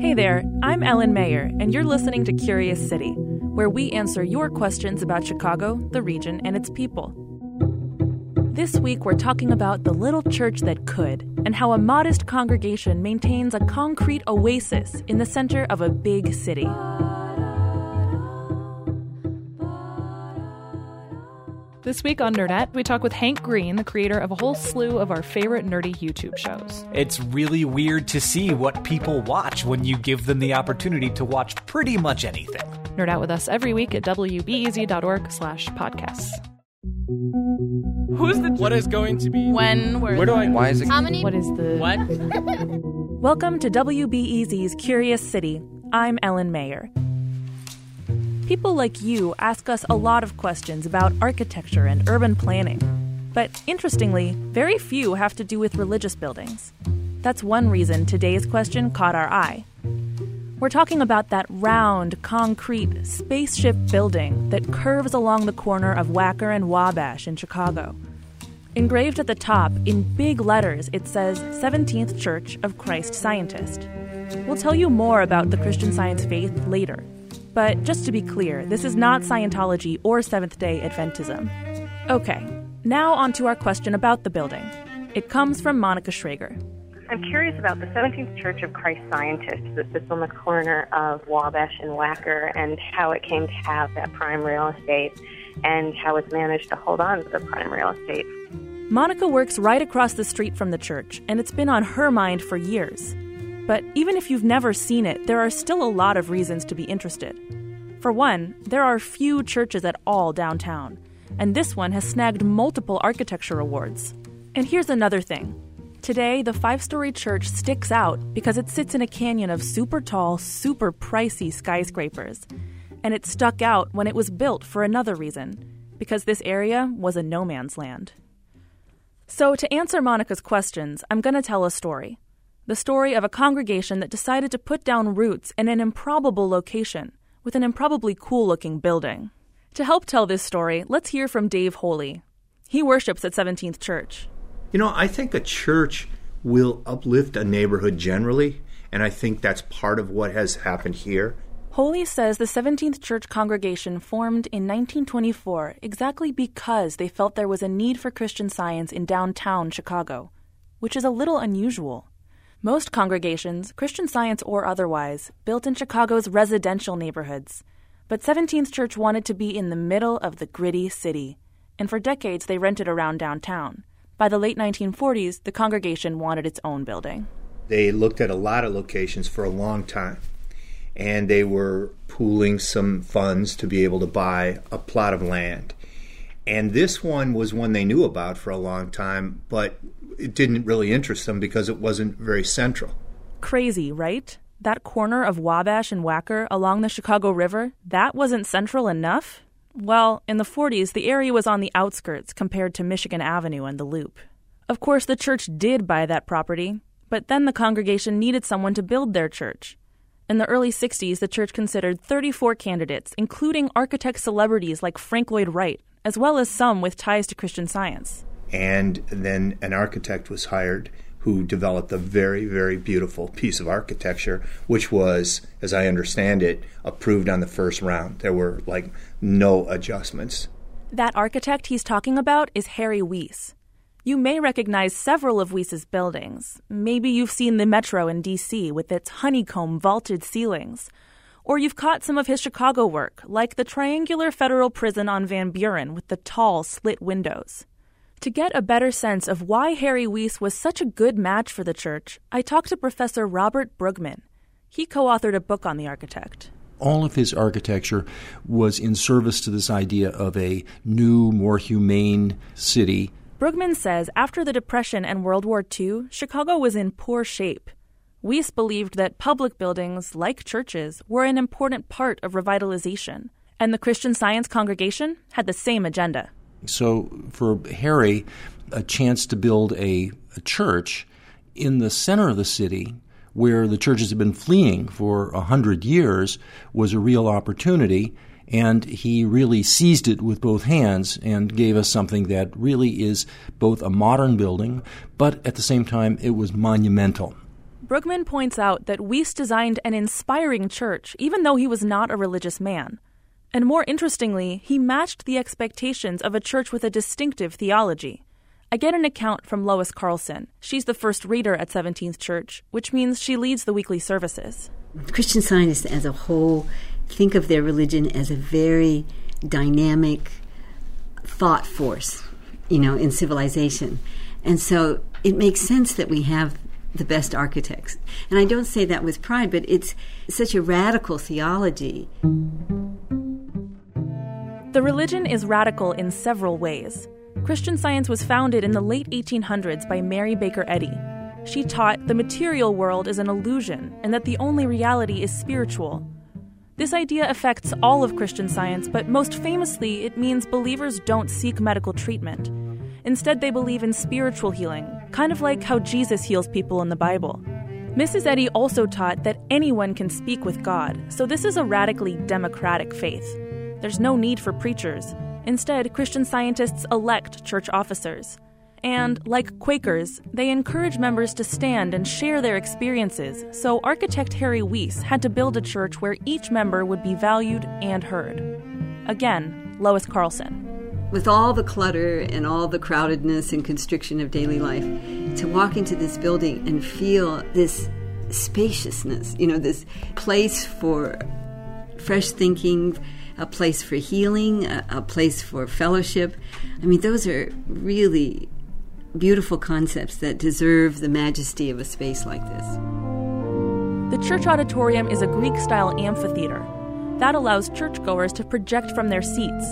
Hey there, I'm Ellen Mayer, and you're listening to Curious City, where we answer your questions about Chicago, the region, and its people. This week, we're talking about the little church that could, and how a modest congregation maintains a concrete oasis in the center of a big city. This week on Nerdette, we talk with Hank Green, the creator of a whole slew of our favorite nerdy YouTube shows. It's really weird to see what people watch when you give them the opportunity to watch pretty much anything. Nerd out with us every week at wbez.org slash podcasts. Who's the What is going to be? when? Where, Where do I? Why is it? How many? What is the... What? Welcome to WBEZ's Curious City. I'm Ellen Mayer. People like you ask us a lot of questions about architecture and urban planning. But interestingly, very few have to do with religious buildings. That's one reason today's question caught our eye. We're talking about that round, concrete, spaceship building that curves along the corner of Wacker and Wabash in Chicago. Engraved at the top, in big letters, it says 17th Church of Christ Scientist. We'll tell you more about the Christian Science faith later. But just to be clear, this is not Scientology or Seventh day Adventism. Okay, now on to our question about the building. It comes from Monica Schrager. I'm curious about the 17th Church of Christ Scientist that sits on the corner of Wabash and Wacker and how it came to have that prime real estate and how it's managed to hold on to the prime real estate. Monica works right across the street from the church, and it's been on her mind for years. But even if you've never seen it, there are still a lot of reasons to be interested. For one, there are few churches at all downtown, and this one has snagged multiple architecture awards. And here's another thing. Today, the five story church sticks out because it sits in a canyon of super tall, super pricey skyscrapers. And it stuck out when it was built for another reason because this area was a no man's land. So, to answer Monica's questions, I'm going to tell a story. The story of a congregation that decided to put down roots in an improbable location with an improbably cool looking building. To help tell this story, let's hear from Dave Holy. He worships at 17th Church. You know, I think a church will uplift a neighborhood generally, and I think that's part of what has happened here. Holy says the 17th Church congregation formed in 1924 exactly because they felt there was a need for Christian science in downtown Chicago, which is a little unusual. Most congregations, Christian science or otherwise, built in Chicago's residential neighborhoods. But 17th Church wanted to be in the middle of the gritty city, and for decades they rented around downtown. By the late 1940s, the congregation wanted its own building. They looked at a lot of locations for a long time, and they were pooling some funds to be able to buy a plot of land. And this one was one they knew about for a long time, but it didn't really interest them because it wasn't very central. Crazy, right? That corner of Wabash and Wacker along the Chicago River, that wasn't central enough? Well, in the 40s, the area was on the outskirts compared to Michigan Avenue and the Loop. Of course, the church did buy that property, but then the congregation needed someone to build their church. In the early 60s, the church considered 34 candidates, including architect celebrities like Frank Lloyd Wright, as well as some with ties to Christian science. And then an architect was hired who developed a very, very beautiful piece of architecture, which was, as I understand it, approved on the first round. There were like no adjustments. That architect he's talking about is Harry Weese. You may recognize several of Weese's buildings. Maybe you've seen the Metro in DC with its honeycomb vaulted ceilings. Or you've caught some of his Chicago work, like the triangular federal prison on Van Buren with the tall slit windows. To get a better sense of why Harry Weese was such a good match for the church, I talked to Professor Robert Bruegmann. He co authored a book on the architect. All of his architecture was in service to this idea of a new, more humane city. Bruegmann says after the Depression and World War II, Chicago was in poor shape. Weese believed that public buildings, like churches, were an important part of revitalization, and the Christian Science congregation had the same agenda. So, for Harry, a chance to build a, a church in the center of the city where the churches had been fleeing for a hundred years was a real opportunity, and he really seized it with both hands and gave us something that really is both a modern building, but at the same time it was monumental. Bruegmann points out that Weese designed an inspiring church, even though he was not a religious man. And more interestingly, he matched the expectations of a church with a distinctive theology. I get an account from Lois Carlson. She's the first reader at 17th Church, which means she leads the weekly services. Christian scientists as a whole think of their religion as a very dynamic thought force, you know, in civilization. And so it makes sense that we have the best architects. And I don't say that with pride, but it's such a radical theology. The religion is radical in several ways. Christian Science was founded in the late 1800s by Mary Baker Eddy. She taught the material world is an illusion and that the only reality is spiritual. This idea affects all of Christian Science, but most famously, it means believers don't seek medical treatment. Instead, they believe in spiritual healing, kind of like how Jesus heals people in the Bible. Mrs. Eddy also taught that anyone can speak with God, so this is a radically democratic faith. There's no need for preachers. Instead, Christian scientists elect church officers. And, like Quakers, they encourage members to stand and share their experiences, so architect Harry Weese had to build a church where each member would be valued and heard. Again, Lois Carlson. With all the clutter and all the crowdedness and constriction of daily life, to walk into this building and feel this spaciousness, you know, this place for fresh thinking, a place for healing, a, a place for fellowship. I mean, those are really beautiful concepts that deserve the majesty of a space like this. The church auditorium is a Greek style amphitheater. That allows churchgoers to project from their seats.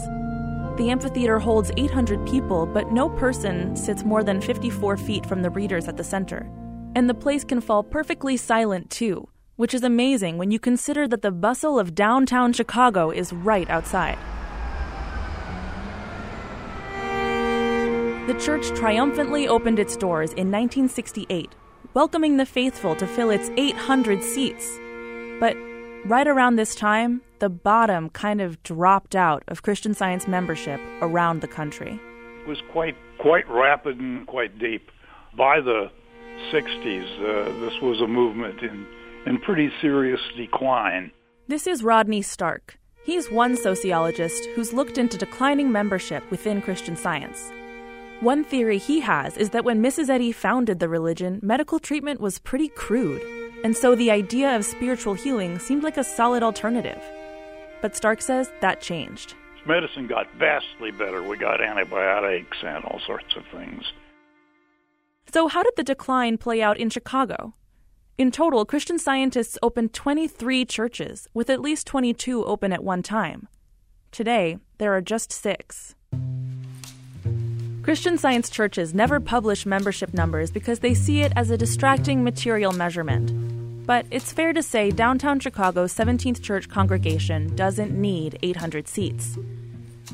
The amphitheater holds 800 people, but no person sits more than 54 feet from the readers at the center. And the place can fall perfectly silent, too, which is amazing when you consider that the bustle of downtown Chicago is right outside. The church triumphantly opened its doors in 1968, welcoming the faithful to fill its 800 seats. But right around this time, the bottom kind of dropped out of Christian Science membership around the country. It was quite quite rapid and quite deep. By the 60s, uh, this was a movement in, in pretty serious decline. This is Rodney Stark. He's one sociologist who's looked into declining membership within Christian Science. One theory he has is that when Mrs. Eddy founded the religion, medical treatment was pretty crude, and so the idea of spiritual healing seemed like a solid alternative. But Stark says that changed. Medicine got vastly better. We got antibiotics and all sorts of things. So, how did the decline play out in Chicago? In total, Christian scientists opened 23 churches, with at least 22 open at one time. Today, there are just six. Christian Science churches never publish membership numbers because they see it as a distracting material measurement. But it's fair to say downtown Chicago's 17th Church congregation doesn't need 800 seats.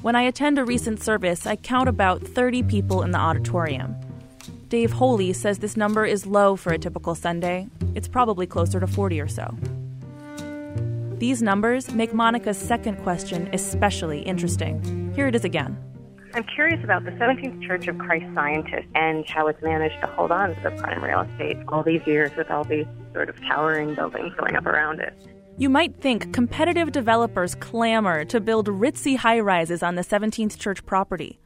When I attend a recent service, I count about 30 people in the auditorium. Dave Holy says this number is low for a typical Sunday. It's probably closer to 40 or so. These numbers make Monica's second question especially interesting. Here it is again. I'm curious about the 17th Church of Christ Scientists and how it's managed to hold on to the prime real estate all these years with all these sort of towering buildings going up around it. You might think competitive developers clamor to build ritzy high rises on the 17th Church property.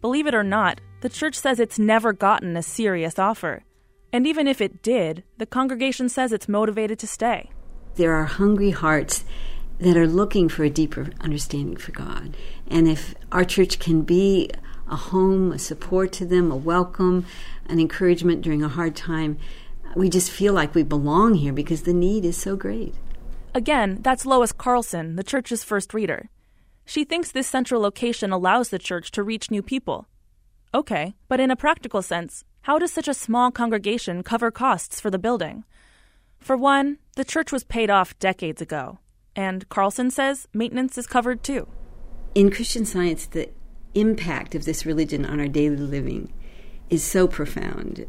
Believe it or not, the church says it's never gotten a serious offer. And even if it did, the congregation says it's motivated to stay. There are hungry hearts that are looking for a deeper understanding for God. And if our church can be a home, a support to them, a welcome, an encouragement during a hard time, we just feel like we belong here because the need is so great. Again, that's Lois Carlson, the church's first reader. She thinks this central location allows the church to reach new people. Okay, but in a practical sense, how does such a small congregation cover costs for the building? For one, the church was paid off decades ago. And Carlson says maintenance is covered too. In Christian science, the impact of this religion on our daily living is so profound.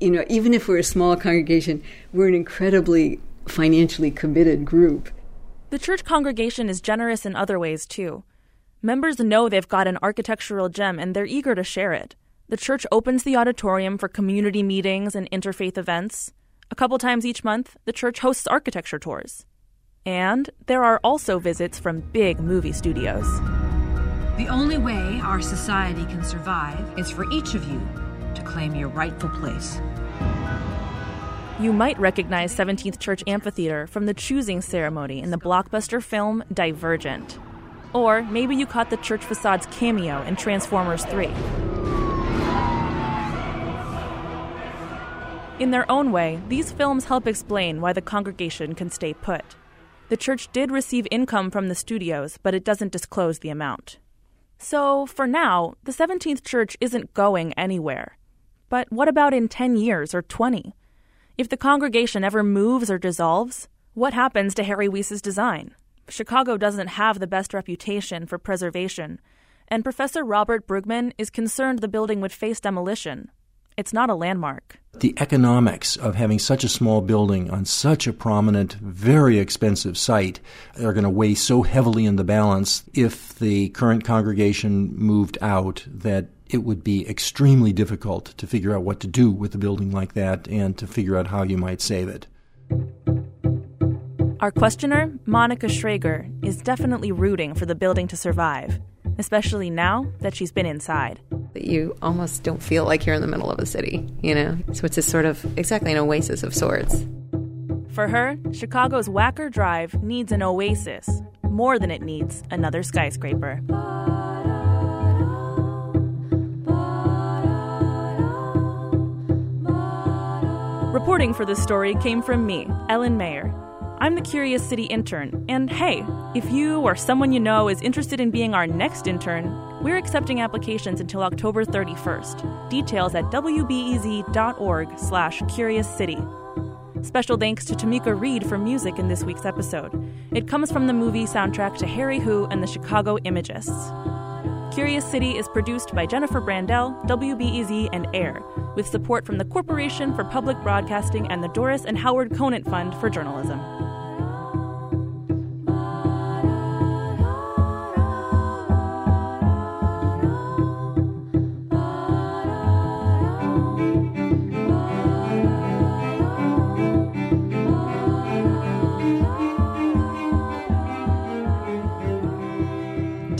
You know, even if we're a small congregation, we're an incredibly financially committed group. The church congregation is generous in other ways too. Members know they've got an architectural gem and they're eager to share it. The church opens the auditorium for community meetings and interfaith events. A couple times each month, the church hosts architecture tours. And there are also visits from big movie studios. The only way our society can survive is for each of you to claim your rightful place. You might recognize 17th Church Amphitheater from the choosing ceremony in the blockbuster film Divergent. Or maybe you caught the church facade's cameo in Transformers 3. In their own way, these films help explain why the congregation can stay put. The church did receive income from the studios, but it doesn't disclose the amount. So, for now, the 17th Church isn't going anywhere. But what about in 10 years or 20? If the congregation ever moves or dissolves, what happens to Harry Weese's design? Chicago doesn't have the best reputation for preservation, and Professor Robert Bruegmann is concerned the building would face demolition. It's not a landmark. The economics of having such a small building on such a prominent, very expensive site are going to weigh so heavily in the balance if the current congregation moved out that it would be extremely difficult to figure out what to do with a building like that and to figure out how you might save it. Our questioner, Monica Schrager, is definitely rooting for the building to survive, especially now that she's been inside. You almost don't feel like you're in the middle of a city, you know? So it's just sort of exactly an oasis of sorts. For her, Chicago's Wacker Drive needs an oasis more than it needs another skyscraper. Reporting for this story came from me, Ellen Mayer. I'm the Curious City intern, and hey, if you or someone you know is interested in being our next intern, we're accepting applications until October 31st. Details at wbez.org slash Curious City. Special thanks to Tomeka Reid for music in this week's episode. It comes from the movie soundtrack to Hairy Who and the Chicago Imagists. Curious City is produced by Jennifer Brandel, WBEZ, and AIR, with support from the Corporation for Public Broadcasting and the Doris and Howard Conant Fund for Journalism.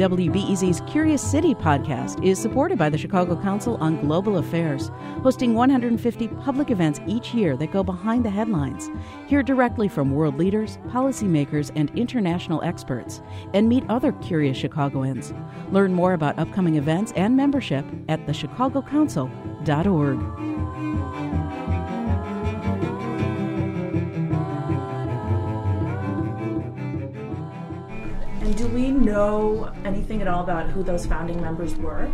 WBEZ's Curious City podcast is supported by the Chicago Council on Global Affairs, hosting 150 public events each year that go behind the headlines. Hear directly from world leaders, policymakers, and international experts, and meet other curious Chicagoans. Learn more about upcoming events and membership at thechicagocouncil.org. And do we know anything at all about who those founding members were?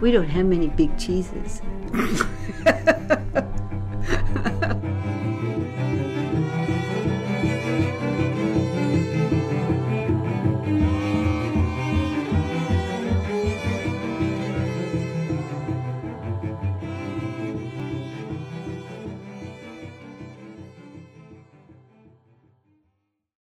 We don't have many big cheeses.